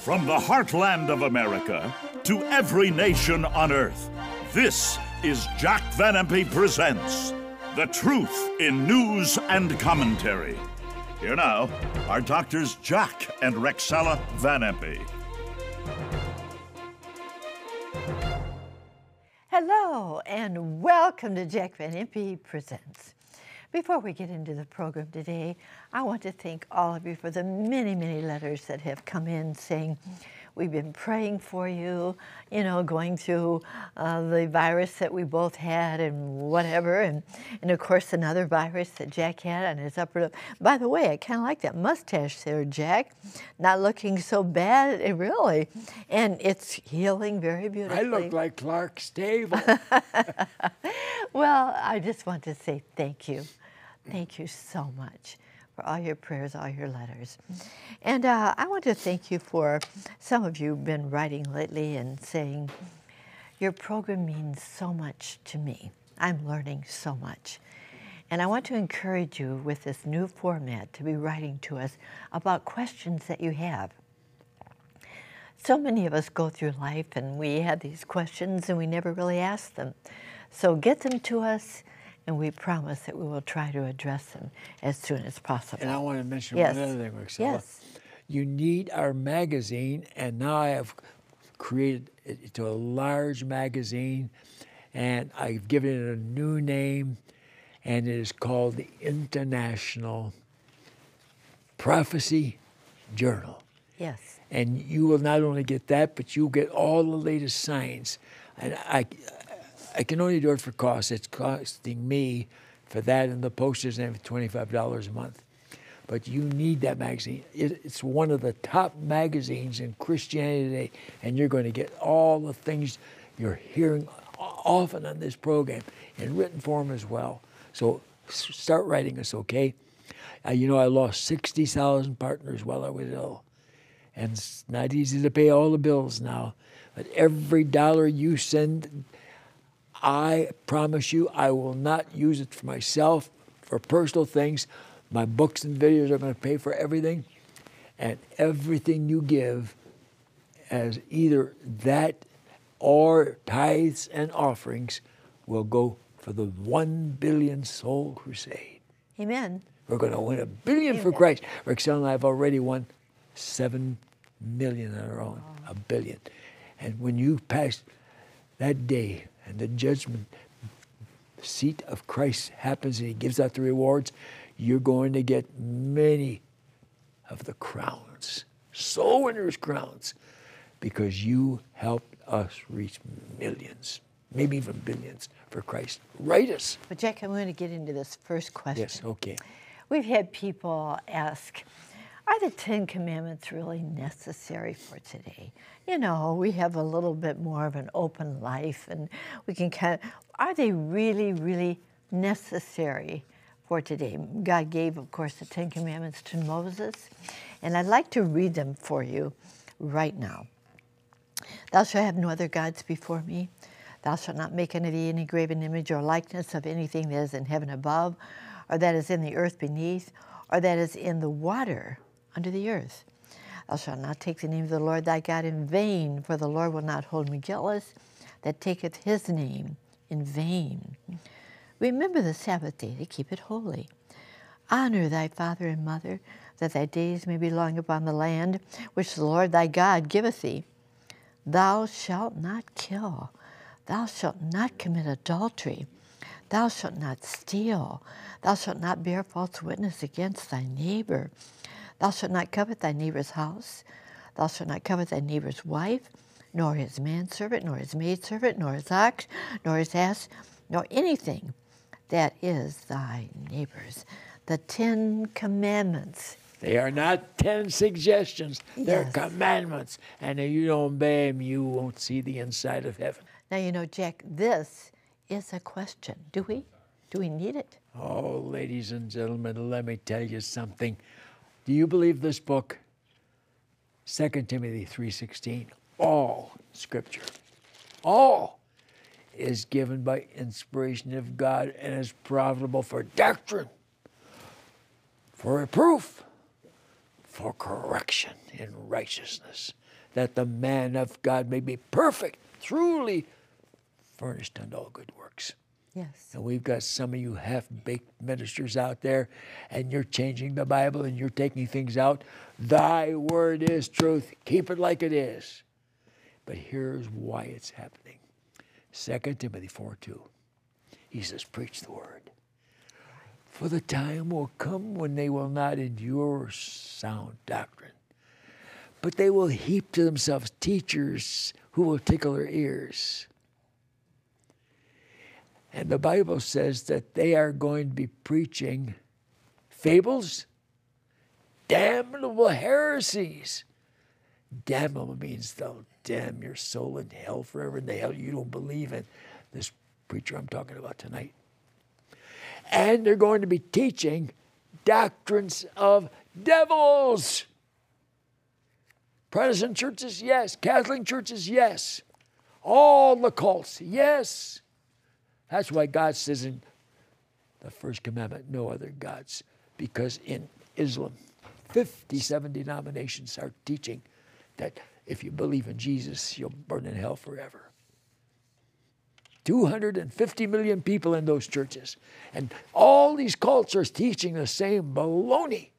From the heartland of America to every nation on earth, this is Jack Van Impe Presents The Truth in News and Commentary. Here now are Doctors Jack and Rexella Van Impe. Hello, and welcome to Jack Van Impe Presents. Before we get into the program today, I want to thank all of you for the many, many letters that have come in saying, We've been praying for you, you know, going through uh, the virus that we both had and whatever. And, and of course, another virus that Jack had on his upper lip. By the way, I kind of like that mustache there, Jack. Not looking so bad, eh, really. And it's healing very beautifully. I look like Clark Gable. well, I just want to say thank you. Thank you so much for all your prayers, all your letters. And uh, I want to thank you for some of you have been writing lately and saying, Your program means so much to me. I'm learning so much. And I want to encourage you with this new format to be writing to us about questions that you have. So many of us go through life and we have these questions and we never really ask them. So get them to us and we promise that we will try to address them as soon as possible. And I want to mention Yes. one other thing, Rexella. Yes. You need our magazine, and now I have created it to a large magazine, and I've given it a new name, and it is called the International Prophecy Journal. Yes. and you will not only get that, but you'll get all the latest science. And I, I can only do it for cost. It's costing me for that and the posters and twenty-five dollars a month. But you need that magazine. It, it's one of the top magazines in Christianity today, and you're going to get all the things you're hearing often on this program in written form as well. So start writing us, okay? Uh, you know, I lost sixty thousand partners while I was ill and it's not easy to pay all the bills now. But every dollar you send, I promise you, I will not use it for myself, for personal things. My books and videos are going to pay for everything, and everything you give as either that or tithes and offerings will go for the one billion soul crusade. Amen. We're going to win a billion for Christ. Rexella and I have already won seven million on our own, a billion. And when you pass that day and the judgment seat of Christ happens and he gives out the rewards, you're going to get many of the crowns, soul winners' crowns, because you helped us reach millions, maybe even billions for Christ. Write us. But Jack, I'm going to get into this first question. Yes, okay. We've had people ask, are the Ten Commandments really necessary for today? You know, we have a little bit more of an open life and we can kind of, are they really, really necessary for today? God gave, of course, the Ten Commandments to Moses, and I'd like to read them for you right now. Thou shalt have no other gods before me. Thou shalt not make unto thee any graven image or likeness of anything that is in heaven above, or that is in the earth beneath, or that is in the water under the earth. Thou shalt not take the name of the Lord thy God in vain, for the Lord will not hold me guiltless that taketh his name in vain. Remember the Sabbath day to keep it holy. Honor thy father and mother, that thy days may be long upon the land which the Lord thy God giveth thee. Thou shalt not kill. Thou shalt not commit adultery. Thou shalt not steal. Thou shalt not bear false witness against thy neighbor. Thou shalt not covet thy neighbor's house. Thou shalt not covet thy neighbor's wife, nor his manservant, nor his maidservant, nor his ox, nor his ass, nor anything that is thy neighbor's. The Ten Commandments. They are not 10 suggestions, they're Yes. commandments. And if you don't obey them, you won't see the inside of heaven. Now, you know, Jack, this is a question. Do we? Do we need it? Oh, ladies and gentlemen, let me tell you something. Do you believe this book? 2 Timothy 3:16. All scripture, all is given by inspiration of God and is profitable for doctrine, for reproof, for correction in righteousness, that the man of God may be perfect, truly furnished unto all good works. Yes. And we've got some of you half baked ministers out there, and you're changing the Bible and you're taking things out. Thy word is truth. Keep it like it is. But here's why it's happening 2 Timothy 4 2. He says, Preach the word. For the time will come when they will not endure sound doctrine, but they will heap to themselves teachers who will tickle their ears. And the Bible says that they are going to be preaching fables, damnable heresies. Damnable means they'll damn your soul in hell forever in the hell you don't believe in. This preacher I'm talking about tonight. And they're going to be teaching doctrines of devils. Protestant churches, yes. Catholic churches, yes. All the cults, yes. That's why God says in the first commandment, no other gods. Because in Islam, 57 denominations are teaching that if you believe in Jesus, you'll burn in hell forever. 250 million people in those churches. And all these cults are teaching the same baloney.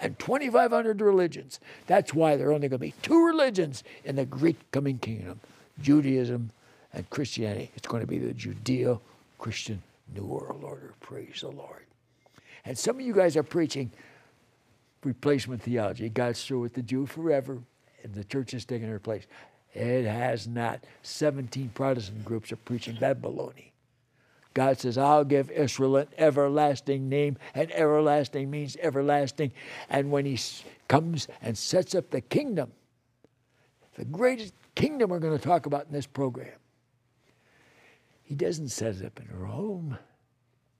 And 2,500 religions. That's why there are only going to be two religions in the great coming kingdom Judaism and Christianity. It's going to be the Judeo Christian New World Order. Praise the Lord. And some of you guys are preaching replacement theology. God's through with the Jew forever, and the church is taking her place. It has not. 17 Protestant groups are preaching that baloney. God says, I'll give Israel an everlasting name, and everlasting means everlasting. And when He comes and sets up the kingdom, the greatest kingdom we're going to talk about in this program, He doesn't set it up in Rome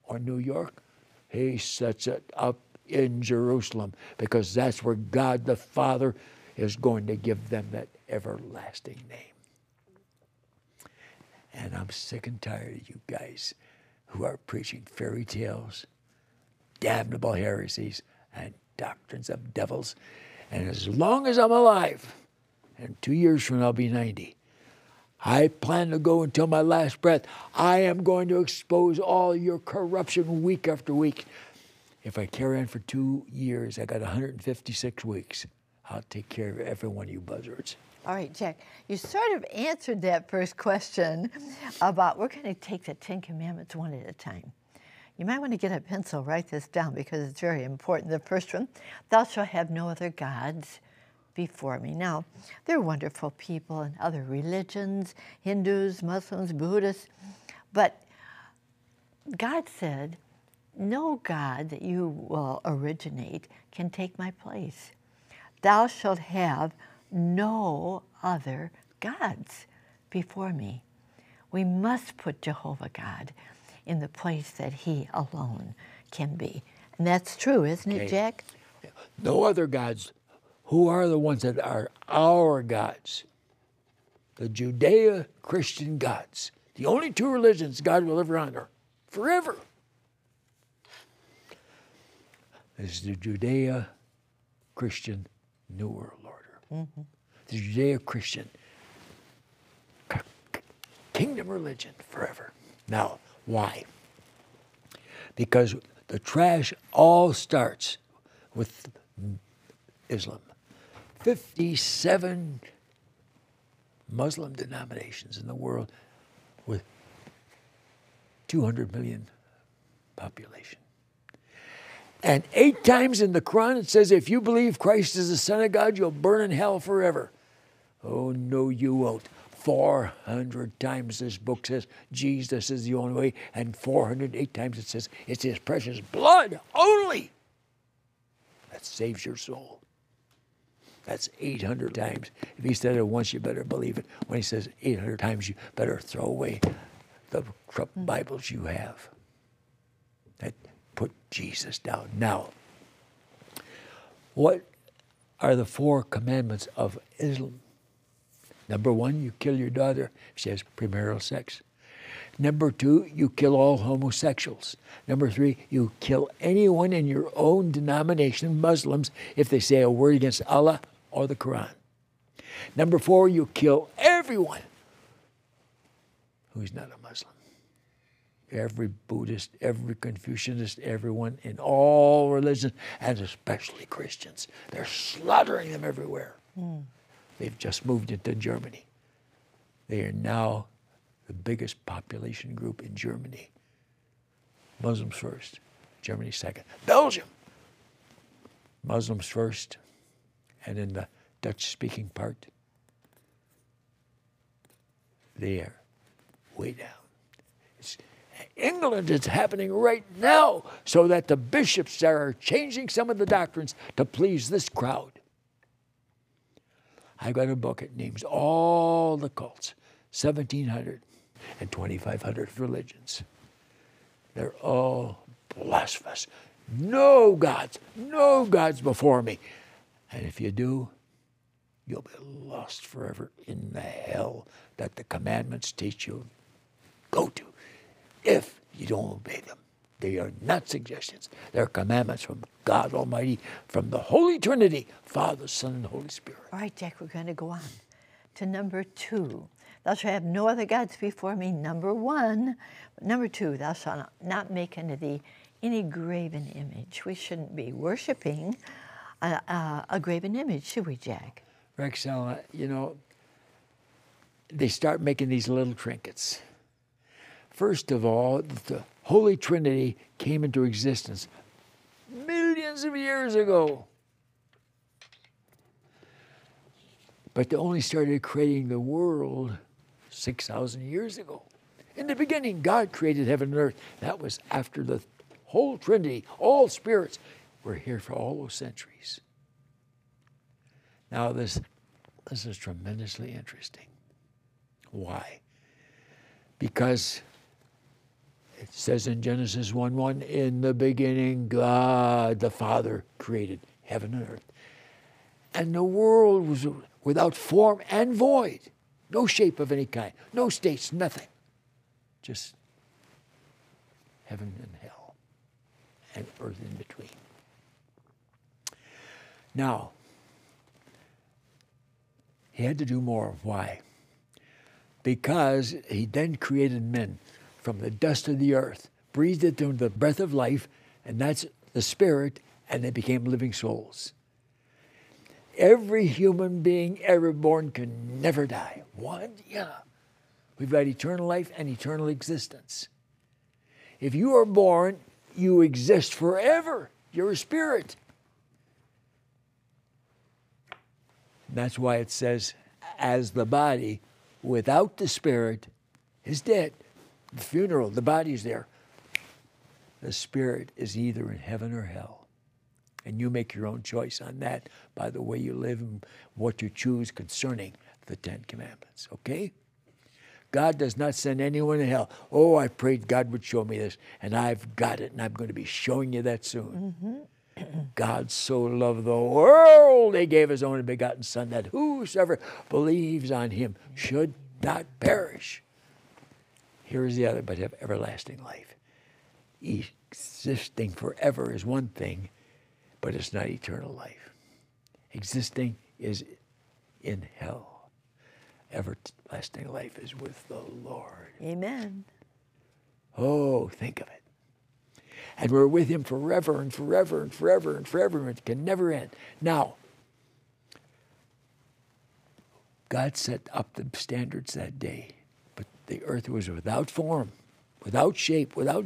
or New York. He sets it up in Jerusalem because that's where God the Father is going to give them that everlasting name. And I'm sick and tired of you guys who are preaching fairy tales, damnable heresies, and doctrines of devils. And as long as I'm alive, and two years from now I'll be 90, I plan to go until my last breath. I am going to expose all your corruption week after week. If I carry on for two years, I got 156 weeks. I'll take care of every one of you buzzards. All right, Jack, you sort of answered that first question about we're going to take the Ten Commandments one at a time. You might want to get a pencil, write this down because it's very important. The first one, thou shalt have no other gods before me. Now, they're wonderful people in other religions, Hindus, Muslims, Buddhists, but God said, no God that you will originate can take my place. Thou shalt have no other gods before me. We must put Jehovah God in the place that He alone can be. And that's true, isn't Okay. it, Jack? No other gods. Who are the ones that are our gods? The Judeo Christian gods. The only two religions God will ever honor forever is the Judeo Christian New World Order. Mm-hmm. The Judeo Christian kingdom religion forever. Now, why? Because the trash all starts with Islam. 57 Muslim denominations in the world with 200 million population. And eight times in the Quran it says, if you believe Christ is the Son of God, you'll burn in hell forever. Oh, no, you won't. 400 times this book says Jesus is the only way, and 408 times it says it's his precious blood only that saves your soul. That's 800 times. If he said it once, you better believe it. When he says 800 times, you better throw away the corrupt Bibles you have that put Jesus down. Now, what are the four commandments of Islam? Number one, you kill your daughter she has premarital sex. Number two, you kill all homosexuals. Number three, you kill anyone in your own denomination, Muslims, if they say a word against Allah or the Quran. Number four, you kill everyone who's not a Muslim. Every Buddhist, every Confucianist, everyone in all religions, and especially Christians. They're slaughtering them everywhere. Mm. They've just moved into Germany. They are now the biggest population group in Germany. Muslims first, Germany second. Belgium, Muslims first, and in the Dutch speaking part, they are way down. It's, England is happening right now so that the bishops there are changing some of the doctrines to please this crowd. I got a book, it names all the cults, 1,700 and 2,500 religions. They're all blasphemous. No gods, no gods before me. And if you do, you'll be lost forever in the hell that the commandments teach you go to if you don't obey them. They are not suggestions. They're commandments from God Almighty, from the Holy Trinity, Father, Son, and Holy Spirit. All right, Jack, we're going to go on to number two. Thou shalt have no other gods before me, number one. Number two, thou shalt not make unto thee any graven image. We shouldn't be worshiping a, a, graven image, should we, Jack? Rexella, uh, you know, they start making these little trinkets. First of all, the Holy Trinity came into existence millions of years ago. But they only started creating the world 6,000 years ago. In the beginning, God created heaven and earth. That was after the whole Trinity, all spirits, were here for all those centuries. Now, this, this is tremendously interesting. Why? Because it says in Genesis 1 1, in the beginning, God the Father created heaven and earth. And the world was without form and void, no shape of any kind, no states, nothing. Just heaven and hell and earth in between. Now, he had to do more. Why? Because he then created men from the dust of the earth, breathed it into the breath of life, and that's the spirit, and they became living souls. Every human being ever born can never die. One, yeah. We've got eternal life and eternal existence. If you are born you exist forever. You're a spirit. That's why it says, as the body without the spirit is dead. The funeral, the body's there. The spirit is either in heaven or hell. And you make your own choice on that by the way you live and what you choose concerning the Ten Commandments. Okay? God does not send anyone to hell. Oh, I prayed God would show me this, and I've got it, and I'm going to be showing you that soon. Mm-hmm. God so loved the world, he gave his only begotten Son, that whosoever believes on him should not perish. Here is the other, but have everlasting life. Existing forever is one thing, but it's not eternal life. Existing is in hell everlasting life is with the Lord. Amen. Oh, think of it. And we're with him forever and forever and forever and forever, and it can never end. Now, God set up the standards that day, but the earth was without form, without shape, without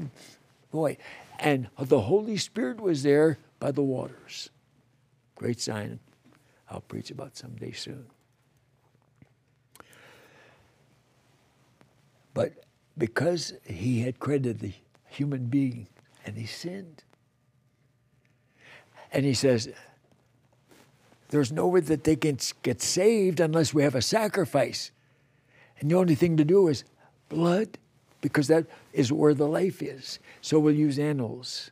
void. And the Holy Spirit was there by the waters. Great sign I'll preach about someday soon. But because he had created the human being and he sinned. And he says, there's no way that they can get saved unless we have a sacrifice. And the only thing to do is blood, because that is where the life is. So we'll use animals.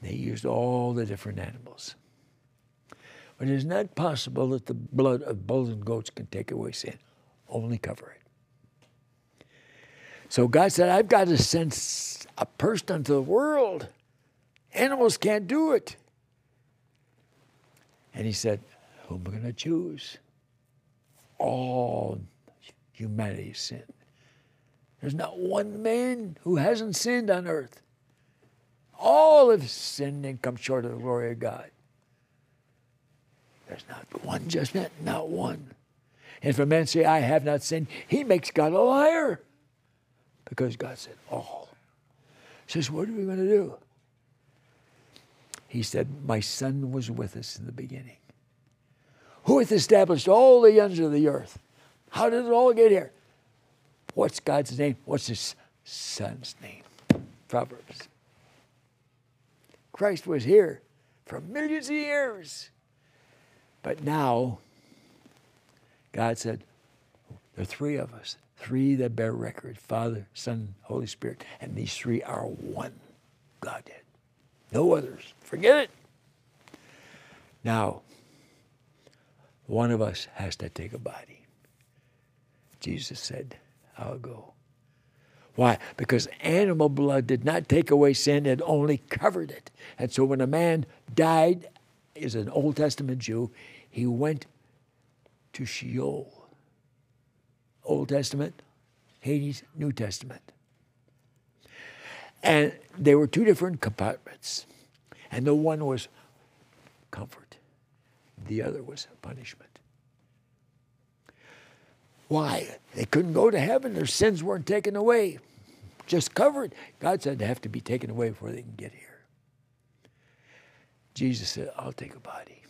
They used all the different animals. But it is not possible that the blood of bulls and goats can take away sin, only cover it. So God said, I've got to send a person unto the world. Animals can't do it. And he said, Who am I going to choose? all humanity sinned. There's not one man who hasn't sinned on earth. All have sinned and come short of the glory of God. There's not one just man, not one. And if a man say, I have not sinned, he makes God a liar. Because God said, all. Says, what are we going to do? He said, My son was with us in the beginning. Who hath established all the ends of the earth? How did it all get here? What's God's name? What's his son's name? Proverbs. Christ was here for millions of years. But now, God said, there are three of us, three that bear record Father, Son, Holy Spirit. And these three are one Godhead. No others. Forget it. Now, one of us has to take a body. Jesus said, I'll go. Why? Because animal blood did not take away sin, it only covered it. And so when a man died, is an Old Testament Jew, he went to Sheol. Old Testament, Hades, New Testament. And there were two different compartments. And the one was comfort, the other was punishment. Why? They couldn't go to heaven, their sins weren't taken away, just covered. God said they have to be taken away before they can get here. Jesus said, I'll take a body.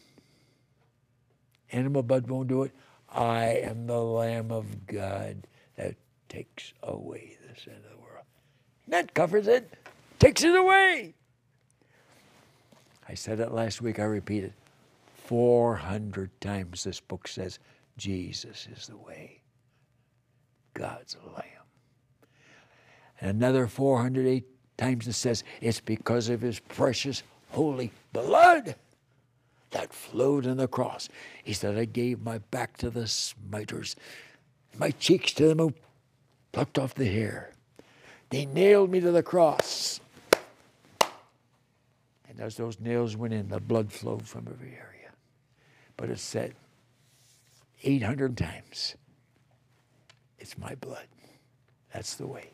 Animal blood won't do it. I am the Lamb of God that takes away the sin of the world. That covers it, takes it away. I said it last week, I repeat it. 400 times this book says Jesus is the way. God's lamb. And another 408 times it says it's because of his precious holy blood that flowed in the cross. He said, I gave my back to the smiters, my cheeks to them who plucked off the hair. They nailed me to the cross. And as those nails went in, the blood flowed from every area. But it said 800 times, it's my blood. That's the way.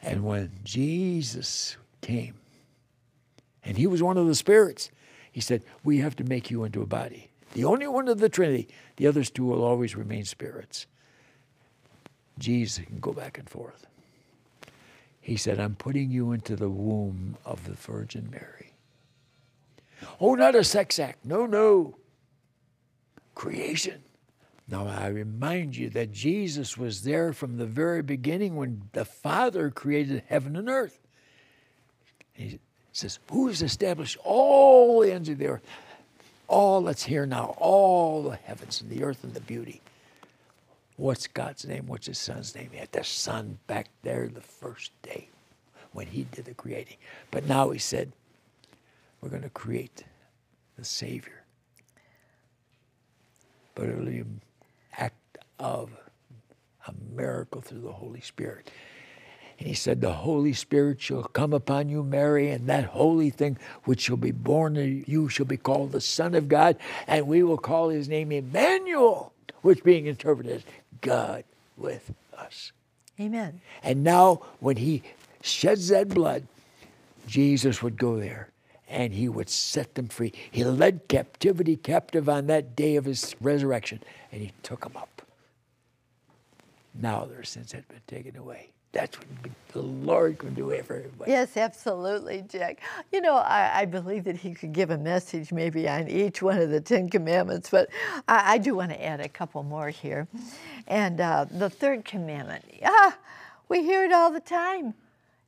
And when Jesus came, and he was one of the spirits, he said, We have to make you into a body. The only one of the Trinity, the others two will always remain spirits. Jesus can go back and forth. He said, I'm putting you into the womb of the Virgin Mary. Oh, not a sex act. No, no. Creation. Now, I remind you that Jesus was there from the very beginning when the Father created heaven and earth. He says, Who has established all the ends of the earth? All that's here now, all the heavens and the earth and the beauty. What's God's name? What's his son's name? He had the son back there the first day when he did the creating. But now he said, We're going to create the Savior. But it'll be an act of a miracle through the Holy Spirit. And he said, The Holy Spirit shall come upon you, Mary, and that holy thing which shall be born of you shall be called the Son of God, and we will call his name Emmanuel, which being interpreted as God with us. Amen. And now, when he sheds that blood, Jesus would go there and he would set them free. He led captivity captive on that day of his resurrection and he took them up. Now their sins had been taken away. That's what the Lord can do for everybody. Yes, absolutely, Jack. You know, I, I, believe that he could give a message maybe on each one of the Ten Commandments, but I, I do want to add a couple more here. And uh, the third commandment, ah, we hear it all the time.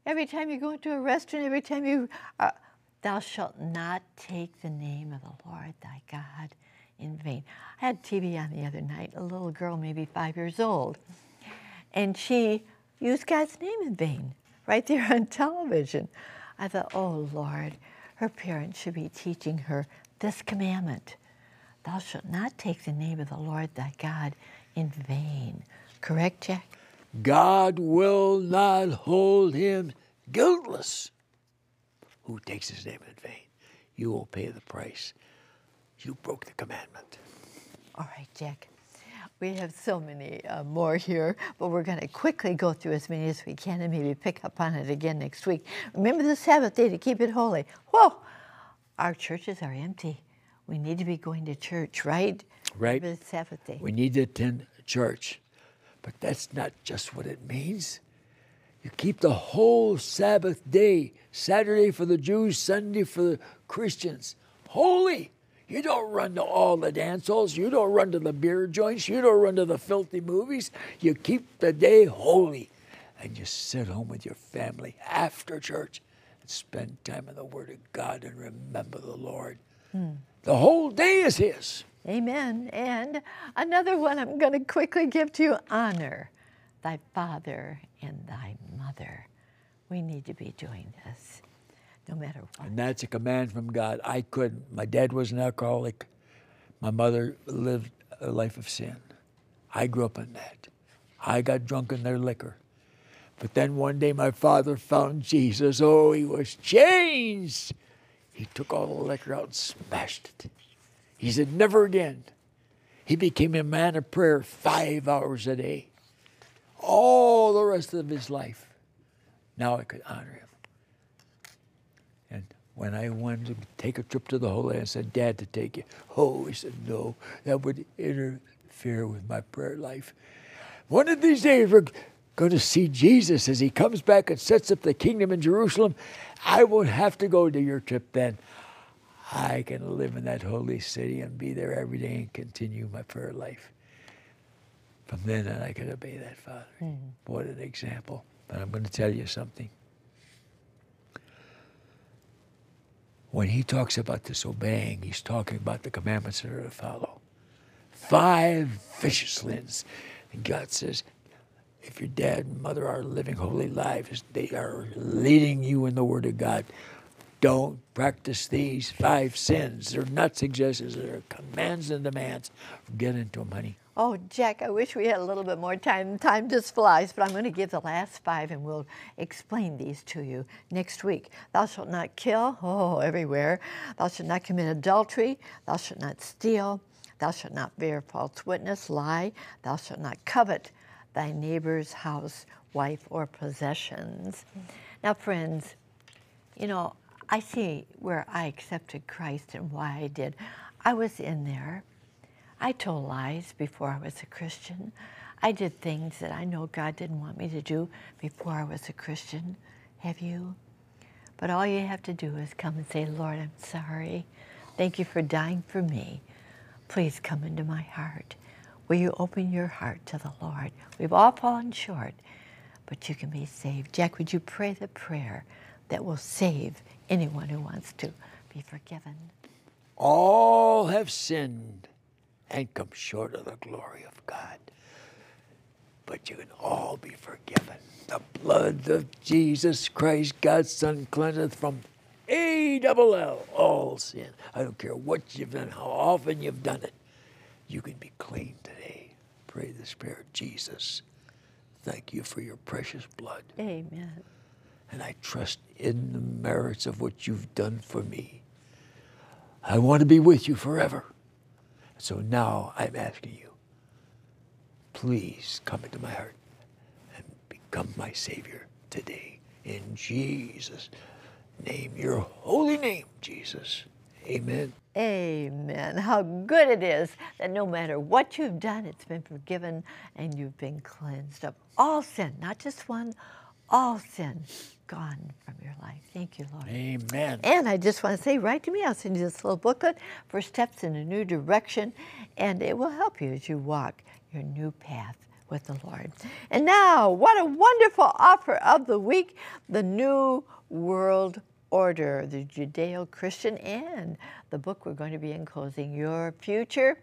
Every time you go into a restaurant, every time you, uh, thou shalt not take the name of the Lord thy God in vain. I had TV on the other night, a little girl, maybe five years old, and she use God's name in vain right there on television. I thought, oh Lord, her parents should be teaching her this commandment Thou shalt not take the name of the Lord thy God in vain. Correct, Jack? God will not hold him guiltless who takes his name in vain. You will pay the price. You broke the commandment. All right, Jack. We have so many uh, more here, but we're going to quickly go through as many as we can and maybe pick up on it again next week. Remember the Sabbath day to keep it holy. Whoa! Our churches are empty. We need to be going to church, right? Right. Remember the Sabbath day. We need to attend church. But that's not just what it means. You keep the whole Sabbath day, Saturday for the Jews, Sunday for the Christians, holy. You don't run to all the dance halls. You don't run to the beer joints. You don't run to the filthy movies. You keep the day holy. And you sit home with your family after church and spend time in the Word of God and remember the Lord. Hmm. The whole day is His. Amen. And another one I'm going to quickly give to you honor thy father and thy mother. We need to be doing this no matter what. And that's a command from God. I couldn't. My dad was an alcoholic. My mother lived a life of sin. I grew up in that. I got drunk in their liquor. But then one day my father found Jesus. Oh, he was changed. He took all the liquor out and smashed it. He said, Never again. He became a man of prayer five hours a day. All the rest of his life. Now I could honor him. When I wanted to take a trip to the Holy Land, I said, Dad, to take you. Oh, he said, no, that would interfere with my prayer life. One of these days, we're going to see Jesus as he comes back and sets up the kingdom in Jerusalem. I won't have to go to your trip then. I can live in that holy city and be there every day and continue my prayer life. From then on, I could obey that Father. Hmm. What an example. But I'm going to tell you something. When he talks about disobeying, he's talking about the commandments that are to follow. Five vicious sins. And God says, if your dad and mother are living holy lives, they are leading you in the Word of God. Don't practice these five sins. They're not suggestions, they're commands and demands. Get into them, honey. Oh, Jack, I wish we had a little bit more time. Time just flies, but I'm going to give the last five and we'll explain these to you next week. Thou shalt not kill, oh, everywhere. Thou shalt not commit adultery. Thou shalt not steal. Thou shalt not bear false witness, lie. Thou shalt not covet thy neighbor's house, wife, or possessions. Now, friends, you know, I see where I accepted Christ and why I did. I was in there. I told lies before I was a Christian. I did things that I know God didn't want me to do before I was a Christian. Have you? But all you have to do is come and say, Lord, I'm sorry. Thank you for dying for me. Please come into my heart. Will you open your heart to the Lord? We've all fallen short, but you can be saved. Jack, would you pray the prayer that will save anyone who wants to be forgiven? All have sinned and come short of the glory of God. But you can all be forgiven. The blood of Jesus Christ, God's Son, cleanseth from A double L, all sin. I don't care what you've done, how often you've done it. You can be clean today. Pray the Spirit, Jesus. Thank you for your precious blood. Amen. And I trust in the merits of what you've done for me. I want to be with you forever. So now I'm asking you, please come into my heart and become my Savior today. In Jesus' name, your holy name, Jesus. Amen. Amen. How good it is that no matter what you've done, it's been forgiven and you've been cleansed of all sin, not just one, all sin gone from your life. Thank you, Lord. Amen. And I just want to say, write to me. I'll send you this little booklet for steps in a new direction, and it will help you as you walk your new path with the Lord. And now, what a wonderful offer of the week the New World Order, the Judeo Christian, and the book we're going to be enclosing, Your Future,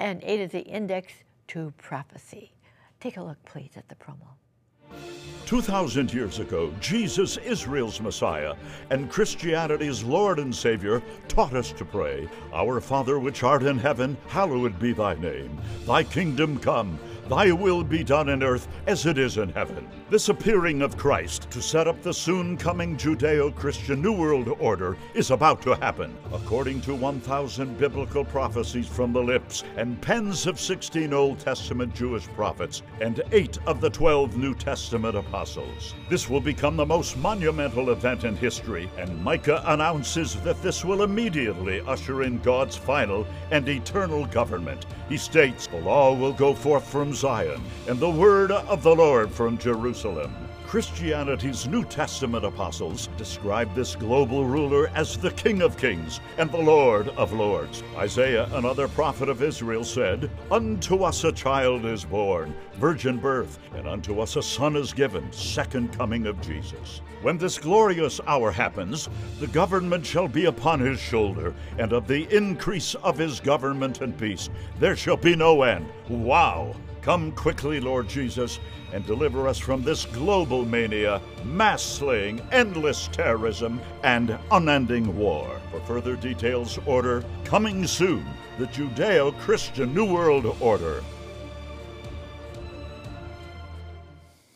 and A to the Index to Prophecy. Take a look, please, at the promo. 2,000 years ago, Jesus, Israel's Messiah, and Christianity's Lord and Savior, taught us to pray, Our Father which art in heaven, hallowed be thy name. Thy kingdom come, Thy will be done in earth as it is in heaven. This appearing of Christ to set up the soon coming Judeo Christian New World Order is about to happen, according to 1,000 biblical prophecies from the lips and pens of 16 Old Testament Jewish prophets and 8 of the 12 New Testament apostles. This will become the most monumental event in history, and Micah announces that this will immediately usher in God's final and eternal government. He states, The law will go forth from Zion, and the word of the Lord from Jerusalem. Christianity's New Testament apostles describe this global ruler as the King of Kings and the Lord of Lords. Isaiah, another prophet of Israel, said, Unto us a child is born, virgin birth, and unto us a son is given, second coming of Jesus. When this glorious hour happens, the government shall be upon his shoulder, and of the increase of his government and peace there shall be no end. Wow! Come quickly, Lord Jesus, and deliver us from this global mania, mass slaying, endless terrorism, and unending war. For further details, order Coming Soon, the Judeo Christian New World Order.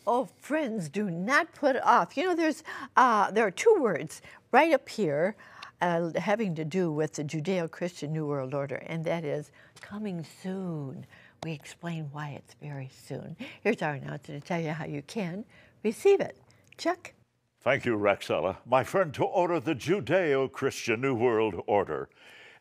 Oh, friends, do not put off. You know, there's uh, there are two words right up here uh, having to do with the Judeo-Christian New World Order, and that is coming soon we explain why it's very soon. Here's our announcer to tell you how you can receive it. Chuck? Thank you, Rexella. My friend, to order the Judeo Christian New World Order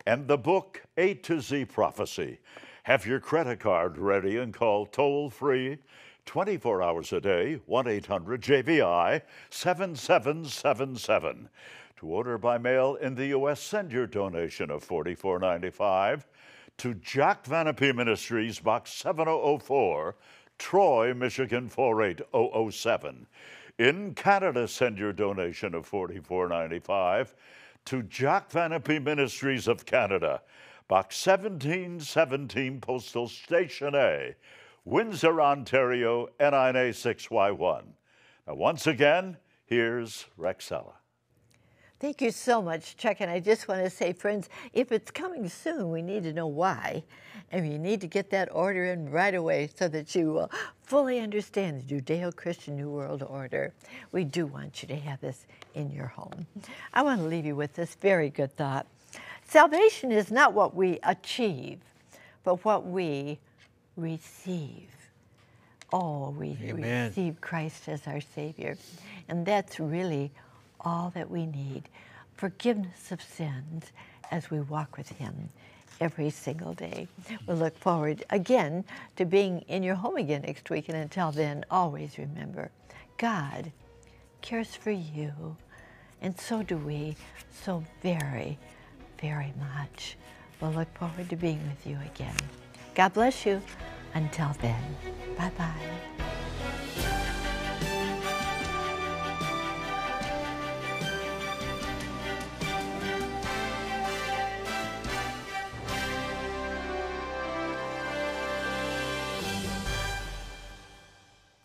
and the book A to Z Prophecy. Have your credit card ready and call toll free 24 hours a day, 1 800 JVI 7777. To order by mail in the U.S., send your donation of $44.95 to Jack Van Impe Ministries, Box 7004, Troy, Michigan 48007. In Canada, send your donation of $44.95 to Jack Van Impe Ministries of Canada, Box 1717, Postal Station A, Windsor, Ontario, NINA 6Y1. Now, once again, here's Rexella. Thank you so much, Chuck. And I just want to say, friends, if it's coming soon, we need to know why. And you need to get that order in right away so that you will fully understand the Judeo Christian New World Order. We do want you to have this in your home. I want to leave you with this very good thought. Salvation is not what we achieve, but what we receive. Oh, we Amen. receive Christ as our Savior. And that's really all that we need forgiveness of sins as we walk with Him every single day. We look forward again to being in your home again next week. And until then, always remember God cares for you. And so do we, so very, very much. We'll look forward to being with you again. God bless you. Until then, bye bye.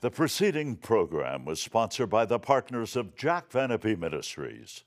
The preceding program was sponsored by the partners of Jack Van Impe Ministries.